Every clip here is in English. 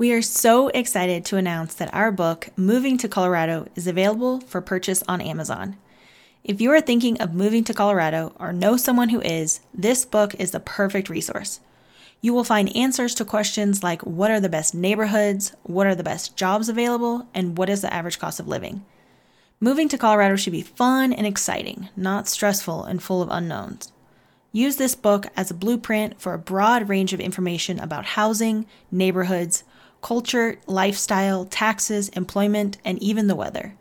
We are so excited to announce that our book, Moving to Colorado, is available for purchase on Amazon. If you are thinking of moving to Colorado or know someone who is, this book is the perfect resource. You will find answers to questions like what are the best neighborhoods, what are the best jobs available, and what is the average cost of living. Moving to Colorado should be fun and exciting, not stressful and full of unknowns. Use this book as a blueprint for a broad range of information about housing, neighborhoods, culture, lifestyle, taxes, employment, and even the weather.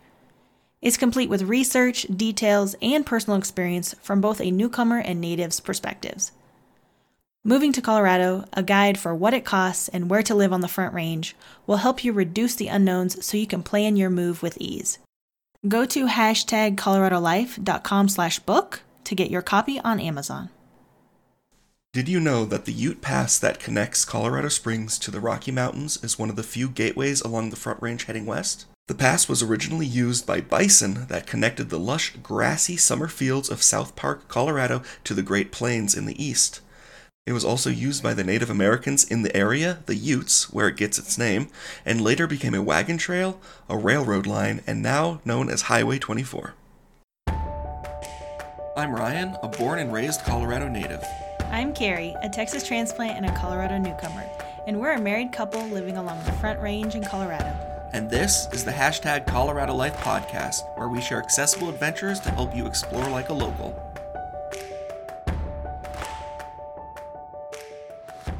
It's complete with research, details, and personal experience from both a newcomer and native's perspectives. Moving to Colorado, a guide for what it costs and where to live on the Front Range, will help you reduce the unknowns so you can plan your move with ease. Go to hashtag coloradolife.com slash book to get your copy on Amazon. Did you know that the Ute Pass that connects Colorado Springs to the Rocky Mountains is one of the few gateways along the Front Range heading west? The pass was originally used by bison that connected the lush, grassy summer fields of South Park, Colorado to the Great Plains in the east. It was also used by the Native Americans in the area, the Utes, where it gets its name, and later became a wagon trail, a railroad line, and now known as Highway 24. I'm Ryan, a born and raised Colorado native. I'm Carrie, a Texas transplant and a Colorado newcomer, and we're a married couple living along the Front Range in Colorado. And this is the hashtag Colorado Life podcast, where we share accessible adventures to help you explore like a local.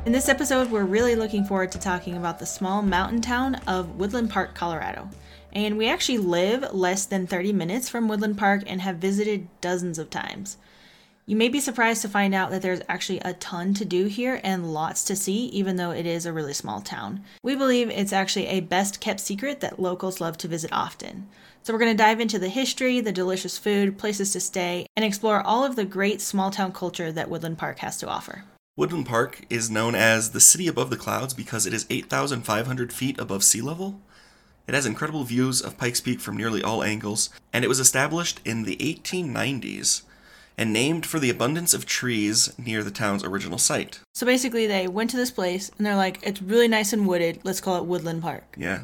In this episode, we're really looking forward to talking about the small mountain town of Woodland Park, Colorado. And we actually live less than 30 minutes from Woodland Park and have visited dozens of times. You may be surprised to find out that there's actually a ton to do here and lots to see, even though it is a really small town. We believe it's actually a best kept secret that locals love to visit often. So, we're going to dive into the history, the delicious food, places to stay, and explore all of the great small town culture that Woodland Park has to offer. Woodland Park is known as the city above the clouds because it is 8,500 feet above sea level. It has incredible views of Pikes Peak from nearly all angles, and it was established in the 1890s and named for the abundance of trees near the town's original site. So basically, they went to this place and they're like, it's really nice and wooded. Let's call it Woodland Park. Yeah.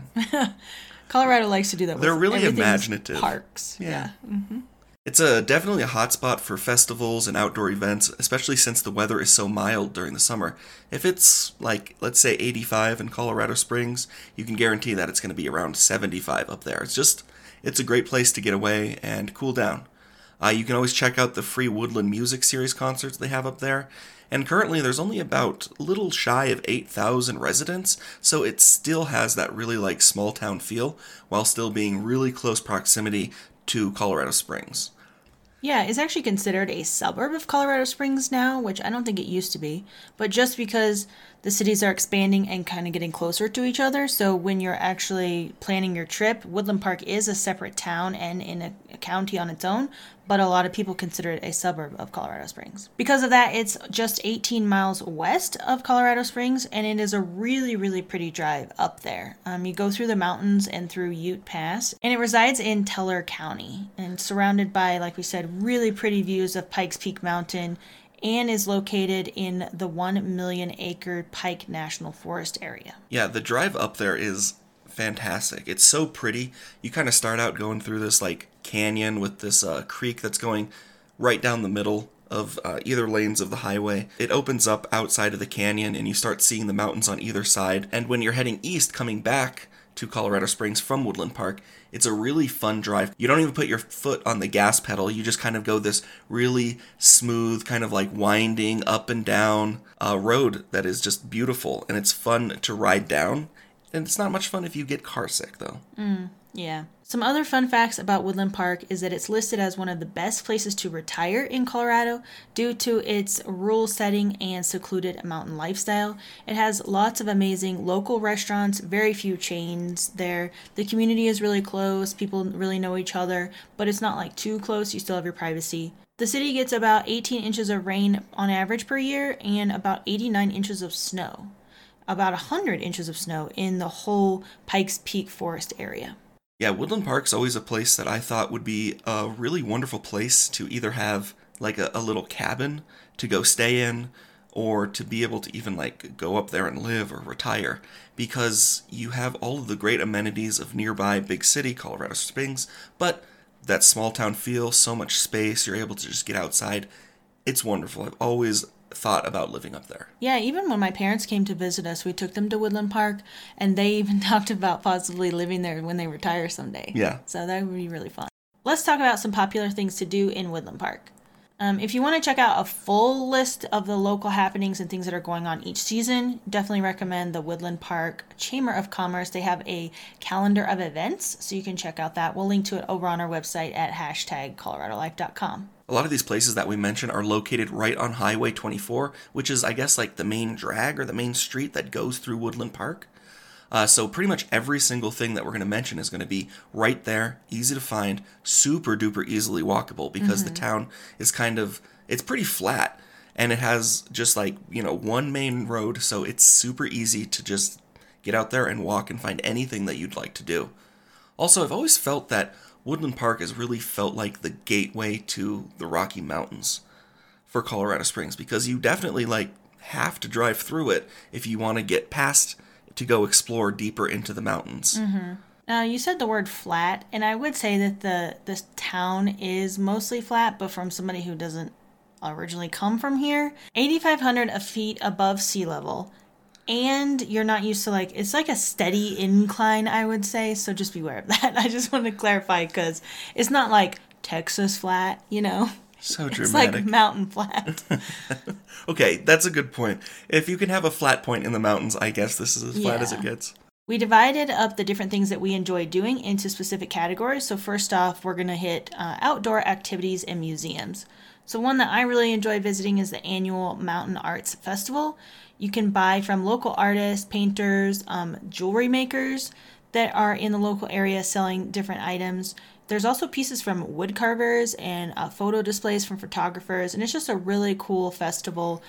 Colorado likes to do that. They're really imaginative. Parks. Yeah. yeah. Mm-hmm. It's a definitely a hotspot for festivals and outdoor events, especially since the weather is so mild during the summer. If it's like let's say 85 in Colorado Springs, you can guarantee that it's going to be around 75 up there. It's just it's a great place to get away and cool down. Uh, you can always check out the free Woodland Music Series concerts they have up there. And currently, there's only about little shy of 8,000 residents, so it still has that really like small town feel while still being really close proximity to Colorado Springs. Yeah, it's actually considered a suburb of Colorado Springs now, which I don't think it used to be. But just because the cities are expanding and kind of getting closer to each other, so when you're actually planning your trip, Woodland Park is a separate town and in a, a county on its own, but a lot of people consider it a suburb of Colorado Springs. Because of that, it's just 18 miles west of Colorado Springs, and it is a really, really pretty drive up there. Um, you go through the mountains and through Ute Pass, and it resides in Teller County and surrounded by, like we said, really pretty views of Pikes Peak Mountain and is located in the 1 million acre Pike National Forest area. Yeah, the drive up there is fantastic. It's so pretty. You kind of start out going through this like canyon with this uh, creek that's going right down the middle of uh, either lanes of the highway. It opens up outside of the canyon and you start seeing the mountains on either side. And when you're heading east, coming back to Colorado Springs from Woodland Park, it's a really fun drive. You don't even put your foot on the gas pedal. You just kind of go this really smooth, kind of like winding up and down uh, road that is just beautiful. And it's fun to ride down. And it's not much fun if you get car sick, though. Mm, yeah. Some other fun facts about Woodland Park is that it's listed as one of the best places to retire in Colorado due to its rural setting and secluded mountain lifestyle. It has lots of amazing local restaurants, very few chains there. The community is really close, people really know each other, but it's not like too close, you still have your privacy. The city gets about 18 inches of rain on average per year and about 89 inches of snow about 100 inches of snow in the whole Pikes Peak forest area. Yeah, Woodland Park's always a place that I thought would be a really wonderful place to either have like a, a little cabin to go stay in or to be able to even like go up there and live or retire because you have all of the great amenities of nearby big city Colorado Springs, but that small town feel, so much space, you're able to just get outside. It's wonderful. I've always thought about living up there. Yeah, even when my parents came to visit us, we took them to Woodland Park and they even talked about possibly living there when they retire someday. Yeah. So that would be really fun. Let's talk about some popular things to do in Woodland Park. Um, if you want to check out a full list of the local happenings and things that are going on each season, definitely recommend the Woodland Park Chamber of Commerce. They have a calendar of events, so you can check out that. We'll link to it over on our website at hashtag coloradolife.com. A lot of these places that we mentioned are located right on Highway 24, which is, I guess, like the main drag or the main street that goes through Woodland Park. Uh, so pretty much every single thing that we're going to mention is going to be right there, easy to find, super duper easily walkable because mm-hmm. the town is kind of it's pretty flat and it has just like you know one main road, so it's super easy to just get out there and walk and find anything that you'd like to do. Also, I've always felt that Woodland Park has really felt like the gateway to the Rocky Mountains for Colorado Springs because you definitely like have to drive through it if you want to get past to go explore deeper into the mountains. Mm-hmm. Now you said the word flat, and I would say that the this town is mostly flat, but from somebody who doesn't originally come from here, 8,500 feet above sea level, and you're not used to like it's like a steady incline, I would say. So just beware of that. I just want to clarify because it's not like Texas flat, you know. So dramatic. It's like mountain flat. okay, that's a good point. If you can have a flat point in the mountains, I guess this is as flat yeah. as it gets. We divided up the different things that we enjoy doing into specific categories. So, first off, we're going to hit uh, outdoor activities and museums. So, one that I really enjoy visiting is the annual Mountain Arts Festival. You can buy from local artists, painters, um, jewelry makers that are in the local area selling different items. There's also pieces from wood carvers and uh, photo displays from photographers, and it's just a really cool festival.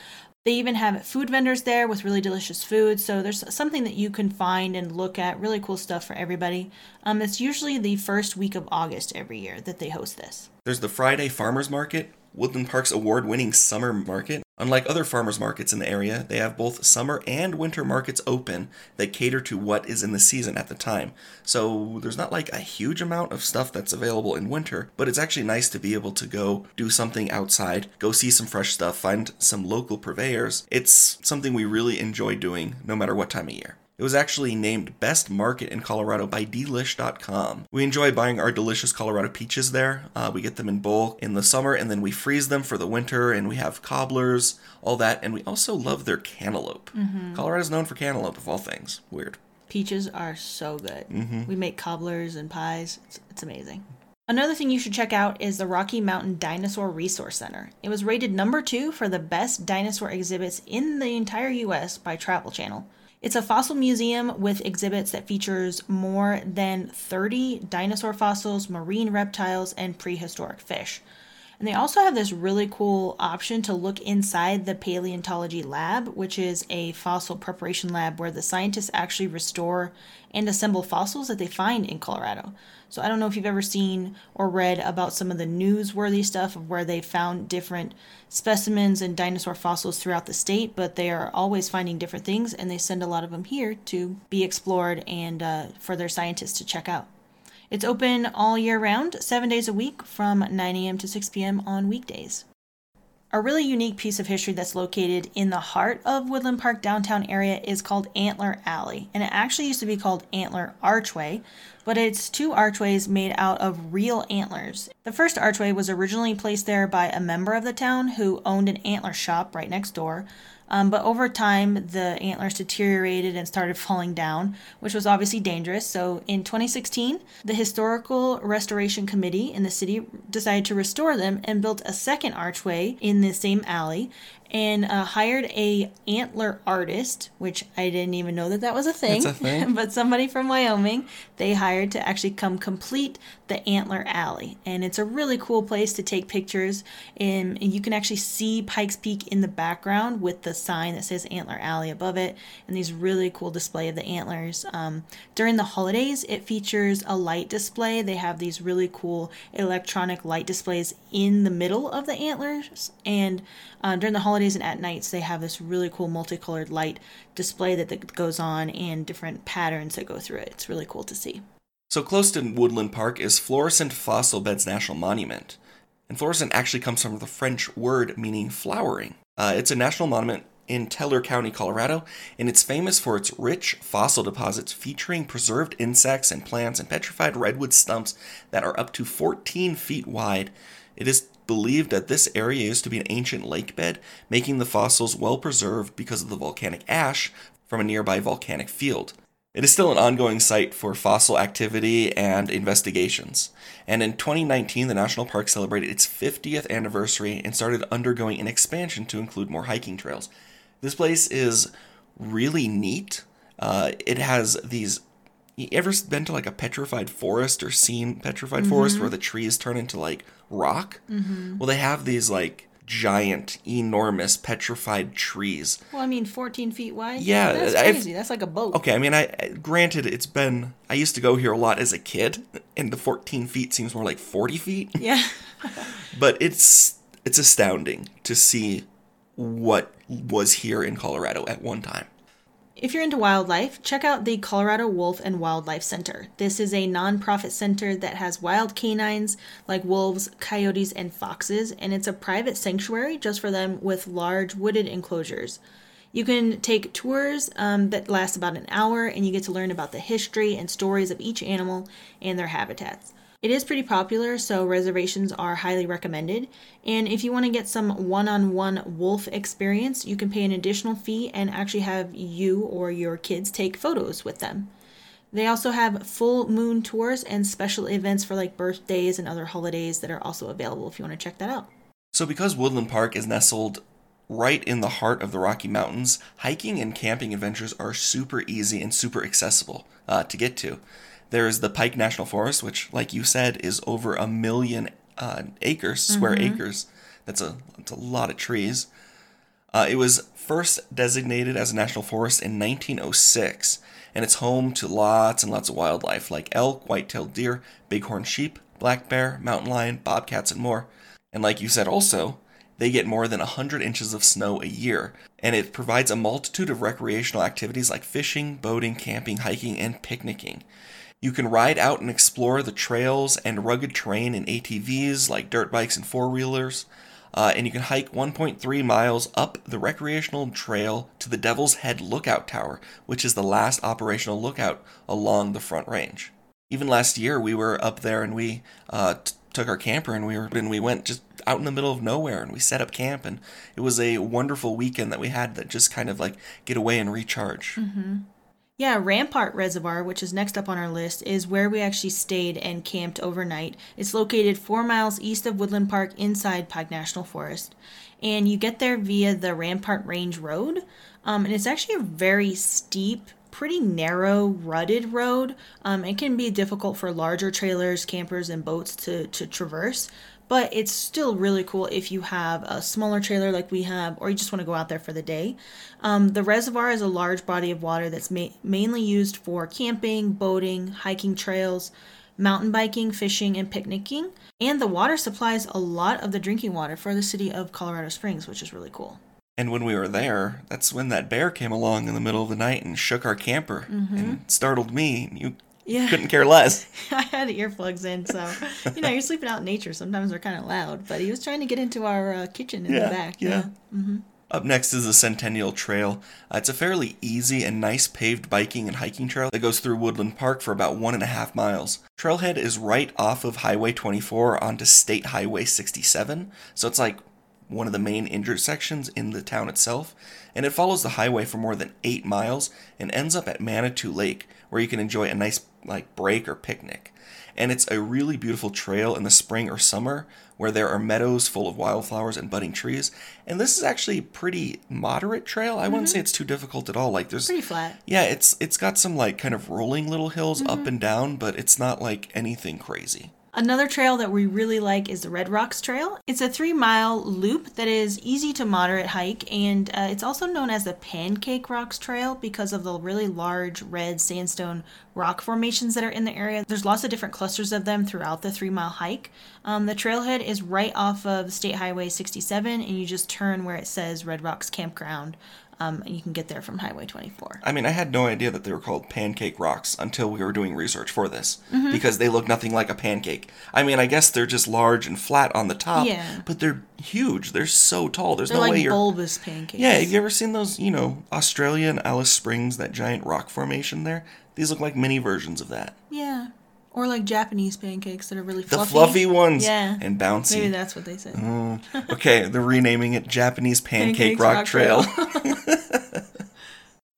They even have food vendors there with really delicious food, so there's something that you can find and look at. Really cool stuff for everybody. Um, it's usually the first week of August every year that they host this. There's the Friday Farmers Market, Woodland Park's award winning summer market. Unlike other farmers markets in the area, they have both summer and winter markets open that cater to what is in the season at the time. So there's not like a huge amount of stuff that's available in winter, but it's actually nice to be able to go do something outside, go see some fresh stuff, find some local purveyors. It's something we really enjoy doing no matter what time of year. It was actually named Best Market in Colorado by Delish.com. We enjoy buying our delicious Colorado peaches there. Uh, we get them in bulk in the summer and then we freeze them for the winter and we have cobblers, all that. And we also love their cantaloupe. Mm-hmm. Colorado's known for cantaloupe, of all things. Weird. Peaches are so good. Mm-hmm. We make cobblers and pies. It's, it's amazing. Another thing you should check out is the Rocky Mountain Dinosaur Resource Center. It was rated number two for the best dinosaur exhibits in the entire US by Travel Channel. It's a fossil museum with exhibits that features more than 30 dinosaur fossils, marine reptiles, and prehistoric fish. And they also have this really cool option to look inside the paleontology lab, which is a fossil preparation lab where the scientists actually restore and assemble fossils that they find in Colorado. So I don't know if you've ever seen or read about some of the newsworthy stuff of where they found different specimens and dinosaur fossils throughout the state, but they are always finding different things and they send a lot of them here to be explored and uh, for their scientists to check out. It's open all year round, seven days a week from 9 a.m. to 6 p.m. on weekdays. A really unique piece of history that's located in the heart of Woodland Park downtown area is called Antler Alley, and it actually used to be called Antler Archway, but it's two archways made out of real antlers. The first archway was originally placed there by a member of the town who owned an antler shop right next door, um, but over time, the antlers deteriorated and started falling down, which was obviously dangerous. So in 2016, the Historical Restoration Committee in the city decided to restore them and built a second archway in the same alley and uh, hired a antler artist, which I didn't even know that that was a thing. A thing. but somebody from Wyoming they hired to actually come complete the antler alley, and it's a really cool place to take pictures. And, and you can actually see Pikes Peak in the background with the sign that says Antler Alley above it, and these really cool display of the antlers. Um, during the holidays, it features a light display. They have these really cool electronic light displays in the middle of the antlers, and uh, during the holidays holidays and at nights they have this really cool multicolored light display that, goes on and different patterns that go through it. It's really cool to see. So close to Woodland Park is Florissant Fossil Beds National Monument. And Florissant actually comes from the French word meaning flowering. Uh, it's a national monument in Teller County, Colorado, and it's famous for its rich fossil deposits featuring preserved insects and plants and petrified redwood stumps that are up to 14 feet wide. It is believed that this area used to be an ancient lake bed, making the fossils well preserved because of the volcanic ash from a nearby volcanic field. It is still an ongoing site for fossil activity and investigations. And in 2019, the national park celebrated its 50th anniversary and started undergoing an expansion to include more hiking trails. This place is really neat. Uh, it has these. You ever been to like a petrified forest or seen petrified mm-hmm. forest where the trees turn into like rock? Mm-hmm. Well, they have these like giant, enormous petrified trees. Well, I mean, 14 feet wide. Yeah, that's crazy. I've, that's like a boat. Okay, I mean, I granted it's been. I used to go here a lot as a kid, and the 14 feet seems more like 40 feet. Yeah. but it's it's astounding to see what was here in Colorado at one time. If you're into wildlife, check out the Colorado Wolf and Wildlife Center. This is a nonprofit center that has wild canines like wolves, coyotes, and foxes, and it's a private sanctuary just for them with large wooded enclosures. You can take tours um, that last about an hour, and you get to learn about the history and stories of each animal and their habitats. It is pretty popular, so reservations are highly recommended. And if you want to get some one on one wolf experience, you can pay an additional fee and actually have you or your kids take photos with them. They also have full moon tours and special events for like birthdays and other holidays that are also available if you want to check that out. So, because Woodland Park is nestled right in the heart of the Rocky Mountains, hiking and camping adventures are super easy and super accessible uh, to get to. There's the Pike National Forest, which, like you said, is over a million uh, acres, square mm-hmm. acres. That's a that's a lot of trees. Uh, it was first designated as a national forest in 1906, and it's home to lots and lots of wildlife like elk, white-tailed deer, bighorn sheep, black bear, mountain lion, bobcats, and more. And like you said, also, they get more than 100 inches of snow a year, and it provides a multitude of recreational activities like fishing, boating, camping, hiking, and picnicking. You can ride out and explore the trails and rugged terrain in ATVs like dirt bikes and four wheelers. Uh, and you can hike 1.3 miles up the recreational trail to the Devil's Head Lookout Tower, which is the last operational lookout along the Front Range. Even last year, we were up there and we uh, t- took our camper and we were and we went just out in the middle of nowhere and we set up camp and it was a wonderful weekend that we had that just kind of like get away and recharge. Mm-hmm. Yeah, Rampart Reservoir, which is next up on our list, is where we actually stayed and camped overnight. It's located four miles east of Woodland Park inside Pike National Forest. And you get there via the Rampart Range Road. Um, and it's actually a very steep, pretty narrow, rutted road. Um, it can be difficult for larger trailers, campers, and boats to, to traverse but it's still really cool if you have a smaller trailer like we have or you just want to go out there for the day. Um, the reservoir is a large body of water that's ma- mainly used for camping boating hiking trails mountain biking fishing and picnicking. And the water supplies a lot of the drinking water for the city of colorado springs which is really cool and when we were there, that's when that bear came along in the middle of the night and shook our camper mm-hmm. and startled me. You yeah. couldn't care less. I had earplugs in, so you know you're sleeping out in nature. Sometimes they're kind of loud, but he was trying to get into our uh, kitchen in yeah, the back. Yeah. yeah. Mm-hmm. Up next is the Centennial Trail. Uh, it's a fairly easy and nice paved biking and hiking trail that goes through Woodland Park for about one and a half miles. Trailhead is right off of Highway 24 onto State Highway 67, so it's like one of the main intersections in the town itself, and it follows the highway for more than eight miles and ends up at Manitou Lake, where you can enjoy a nice like break or picnic. And it's a really beautiful trail in the spring or summer where there are meadows full of wildflowers and budding trees. And this is actually a pretty moderate trail. I mm-hmm. wouldn't say it's too difficult at all. Like there's pretty flat. Yeah, it's it's got some like kind of rolling little hills mm-hmm. up and down, but it's not like anything crazy. Another trail that we really like is the Red Rocks Trail. It's a three mile loop that is easy to moderate hike, and uh, it's also known as the Pancake Rocks Trail because of the really large red sandstone rock formations that are in the area. There's lots of different clusters of them throughout the three mile hike. Um, the trailhead is right off of State Highway 67, and you just turn where it says Red Rocks Campground um, and you can get there from Highway 24. I mean, I had no idea that they were called pancake rocks until we were doing research for this mm-hmm. because they look nothing like a pancake. I mean, I guess they're just large and flat on the top, yeah. but they're huge. They're so tall. There's they're no like way you're bulbous pancakes. Yeah, have you ever seen those? You know, Australia and Alice Springs, that giant rock formation there. These look like mini versions of that. Yeah. Or like Japanese pancakes that are really fluffy. The fluffy ones. Yeah. And bouncy. Maybe that's what they said. Oh, okay, they're renaming it Japanese Pancake Rock, Rock, Trail. Trail.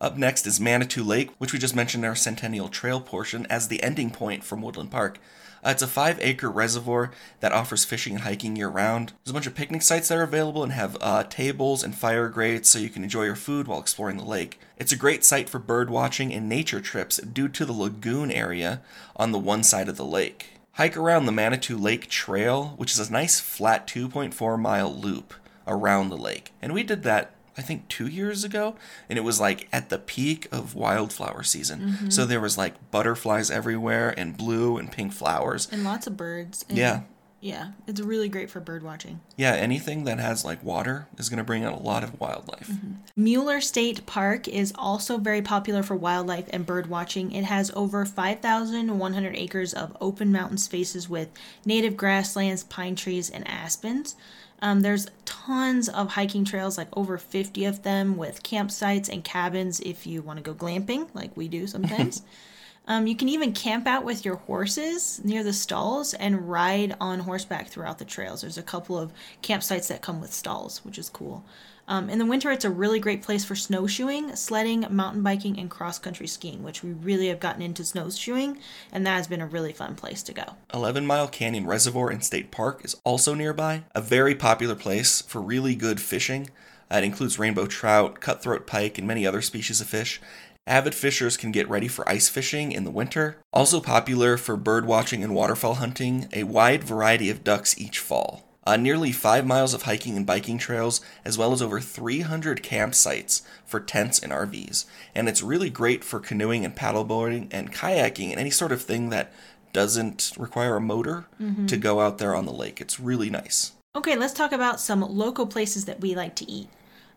Up next is Manitou Lake, which we just mentioned in our Centennial Trail portion as the ending point from Woodland Park. Uh, it's a five acre reservoir that offers fishing and hiking year round. There's a bunch of picnic sites that are available and have uh, tables and fire grates so you can enjoy your food while exploring the lake. It's a great site for bird watching and nature trips due to the lagoon area on the one side of the lake. Hike around the Manitou Lake Trail, which is a nice flat 2.4 mile loop around the lake. And we did that I think two years ago, and it was like at the peak of wildflower season. Mm-hmm. So there was like butterflies everywhere, and blue and pink flowers, and lots of birds. And yeah, yeah, it's really great for bird watching. Yeah, anything that has like water is going to bring out a lot of wildlife. Mm-hmm. Mueller State Park is also very popular for wildlife and bird watching. It has over 5,100 acres of open mountain spaces with native grasslands, pine trees, and aspens. Um, there's tons of hiking trails, like over 50 of them, with campsites and cabins if you want to go glamping, like we do sometimes. um, you can even camp out with your horses near the stalls and ride on horseback throughout the trails. There's a couple of campsites that come with stalls, which is cool. Um, in the winter, it's a really great place for snowshoeing, sledding, mountain biking, and cross country skiing, which we really have gotten into snowshoeing, and that has been a really fun place to go. 11 Mile Canyon Reservoir in State Park is also nearby, a very popular place for really good fishing. Uh, it includes rainbow trout, cutthroat pike, and many other species of fish. Avid fishers can get ready for ice fishing in the winter. Also popular for bird watching and waterfowl hunting, a wide variety of ducks each fall uh, nearly five miles of hiking and biking trails, as well as over 300 campsites for tents and RVs. And it's really great for canoeing and paddleboarding and kayaking and any sort of thing that doesn't require a motor mm-hmm. to go out there on the lake. It's really nice. Okay, let's talk about some local places that we like to eat.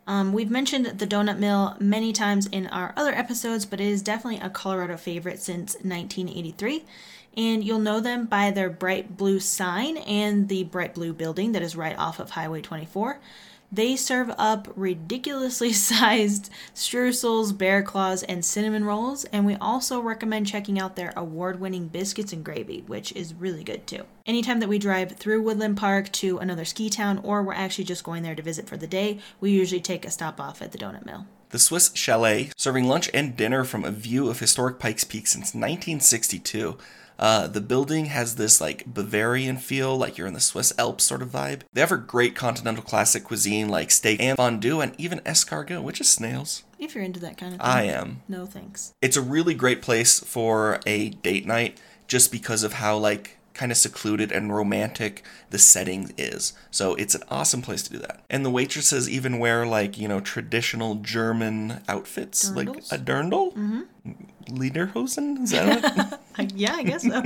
Um, we've mentioned the Donut Mill many times in our other episodes, but it is definitely a Colorado favorite since 1983 and you'll know them by their bright blue sign and the bright blue building that is right off of Highway 24. They serve up ridiculously sized streusels, bear claws, and cinnamon rolls, and we also recommend checking out their award winning biscuits and gravy, which is really good too. Anytime that we drive through Woodland Park to another ski town, or we're actually just going there to visit for the day, we usually take a stop off at the Donut Mill. The Swiss Chalet, serving lunch and dinner from a view of historic Pikes Peak since 1962. Uh, the building has this like Bavarian feel, like you're in the Swiss Alps sort of vibe. They have a great continental classic cuisine like steak and fondue and even escargot, which is snails. If you're into that kind of thing. I am. No thanks. It's a really great place for a date night just because of how like kind of secluded and romantic the setting is. So it's an awesome place to do that. And the waitresses even wear like, you know, traditional German outfits, Dirndls? like a dirndl. Mm-hmm. Lederhosen? Is that it? yeah, I guess so.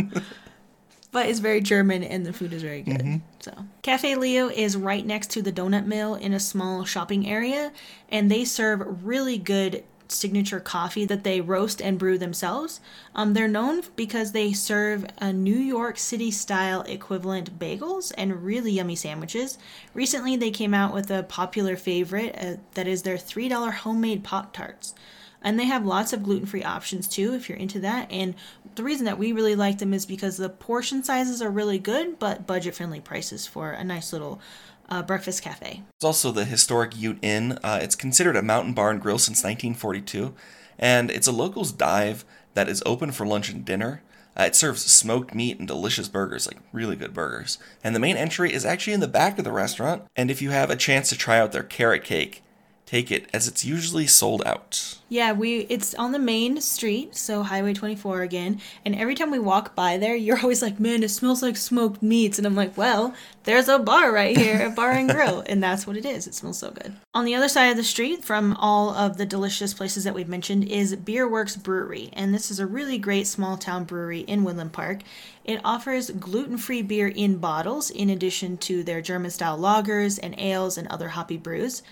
but it's very German and the food is very good. Mm-hmm. So, Cafe Leo is right next to the donut mill in a small shopping area, and they serve really good signature coffee that they roast and brew themselves. Um, they're known because they serve a New York City style equivalent bagels and really yummy sandwiches. Recently, they came out with a popular favorite uh, that is their $3 homemade Pop Tarts. And they have lots of gluten free options too if you're into that. And the reason that we really like them is because the portion sizes are really good, but budget friendly prices for a nice little uh, breakfast cafe. It's also the historic Ute Inn. Uh, it's considered a mountain bar and grill since 1942, and it's a locals dive that is open for lunch and dinner. Uh, it serves smoked meat and delicious burgers, like really good burgers. And the main entry is actually in the back of the restaurant. And if you have a chance to try out their carrot cake, take it as it's usually sold out. Yeah, we it's on the main street, so Highway 24 again. And every time we walk by there, you're always like, "Man, it smells like smoked meats." And I'm like, "Well, there's a bar right here, a bar and grill." and that's what it is. It smells so good. On the other side of the street from all of the delicious places that we've mentioned is BierWerks Brewery, and this is a really great small town brewery in Woodland Park. It offers gluten-free beer in bottles in addition to their German-style lagers and ales and other hoppy brews.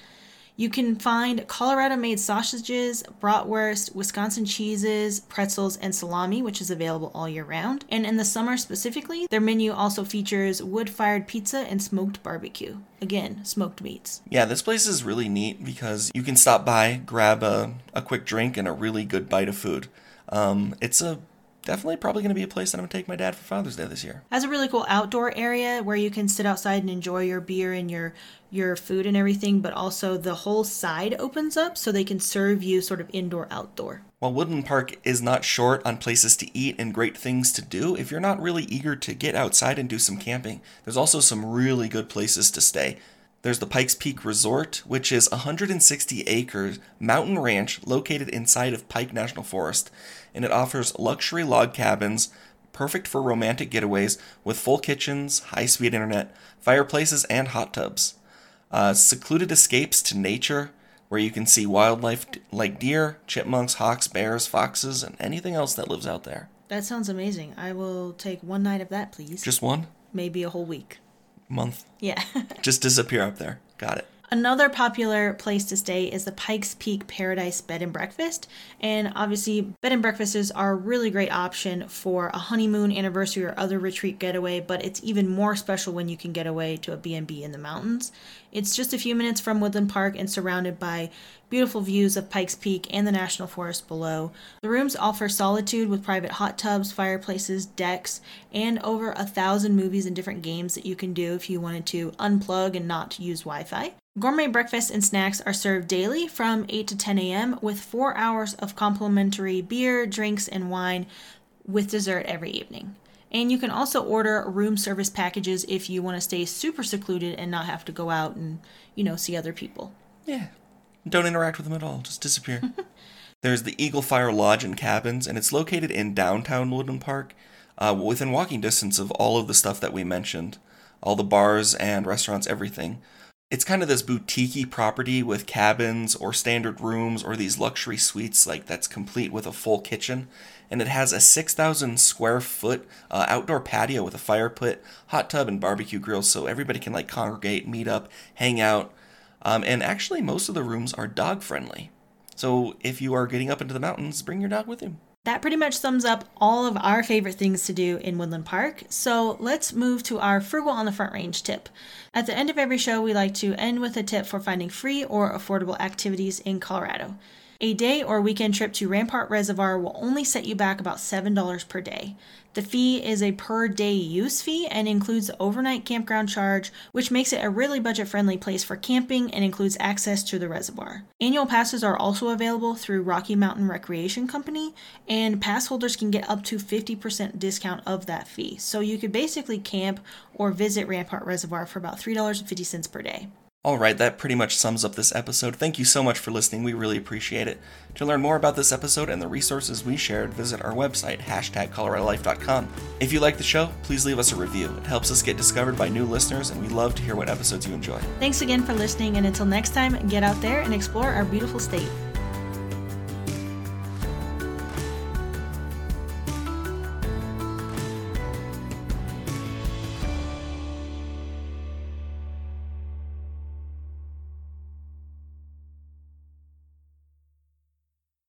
You can find Colorado made sausages, bratwurst, Wisconsin cheeses, pretzels, and salami, which is available all year round. And in the summer specifically, their menu also features wood fired pizza and smoked barbecue. Again, smoked meats. Yeah, this place is really neat because you can stop by, grab a, a quick drink, and a really good bite of food. Um, it's a definitely probably going to be a place that I'm going to take my dad for Father's Day this year. Has a really cool outdoor area where you can sit outside and enjoy your beer and your your food and everything, but also the whole side opens up so they can serve you sort of indoor outdoor. While Woodland Park is not short on places to eat and great things to do, if you're not really eager to get outside and do some camping, there's also some really good places to stay. There's the Pikes Peak Resort, which is a 160 acres mountain ranch located inside of Pike National Forest, and it offers luxury log cabins perfect for romantic getaways with full kitchens, high speed internet, fireplaces, and hot tubs. Uh, secluded escapes to nature where you can see wildlife like deer, chipmunks, hawks, bears, foxes, and anything else that lives out there. That sounds amazing. I will take one night of that, please. Just one? Maybe a whole week. Month. Yeah. Just disappear up there. Got it. Another popular place to stay is the Pikes Peak Paradise Bed and Breakfast. And obviously, bed and breakfasts are a really great option for a honeymoon anniversary or other retreat getaway, but it's even more special when you can get away to a B&B in the mountains. It's just a few minutes from Woodland Park and surrounded by beautiful views of Pikes Peak and the National Forest below. The rooms offer solitude with private hot tubs, fireplaces, decks, and over a thousand movies and different games that you can do if you wanted to unplug and not use Wi Fi. Gourmet breakfast and snacks are served daily from 8 to 10 a.m. with four hours of complimentary beer, drinks, and wine with dessert every evening. And you can also order room service packages if you want to stay super secluded and not have to go out and, you know, see other people. Yeah. Don't interact with them at all. Just disappear. There's the Eagle Fire Lodge and Cabins, and it's located in downtown Woodland Park, uh, within walking distance of all of the stuff that we mentioned all the bars and restaurants, everything. It's kind of this boutique property with cabins or standard rooms or these luxury suites like that's complete with a full kitchen and it has a 6,000 square foot uh, outdoor patio with a fire pit, hot tub, and barbecue grill, so everybody can like congregate, meet up, hang out. Um, and actually, most of the rooms are dog friendly. So if you are getting up into the mountains, bring your dog with you. That pretty much sums up all of our favorite things to do in Woodland Park. So let's move to our frugal on the front range tip. At the end of every show, we like to end with a tip for finding free or affordable activities in Colorado. A day or weekend trip to Rampart Reservoir will only set you back about $7 per day. The fee is a per day use fee and includes the overnight campground charge, which makes it a really budget friendly place for camping and includes access to the reservoir. Annual passes are also available through Rocky Mountain Recreation Company, and pass holders can get up to 50% discount of that fee. So you could basically camp or visit Rampart Reservoir for about $3.50 per day. All right, that pretty much sums up this episode. Thank you so much for listening. We really appreciate it. To learn more about this episode and the resources we shared, visit our website, hashtag ColoradoLife.com. If you like the show, please leave us a review. It helps us get discovered by new listeners, and we love to hear what episodes you enjoy. Thanks again for listening, and until next time, get out there and explore our beautiful state.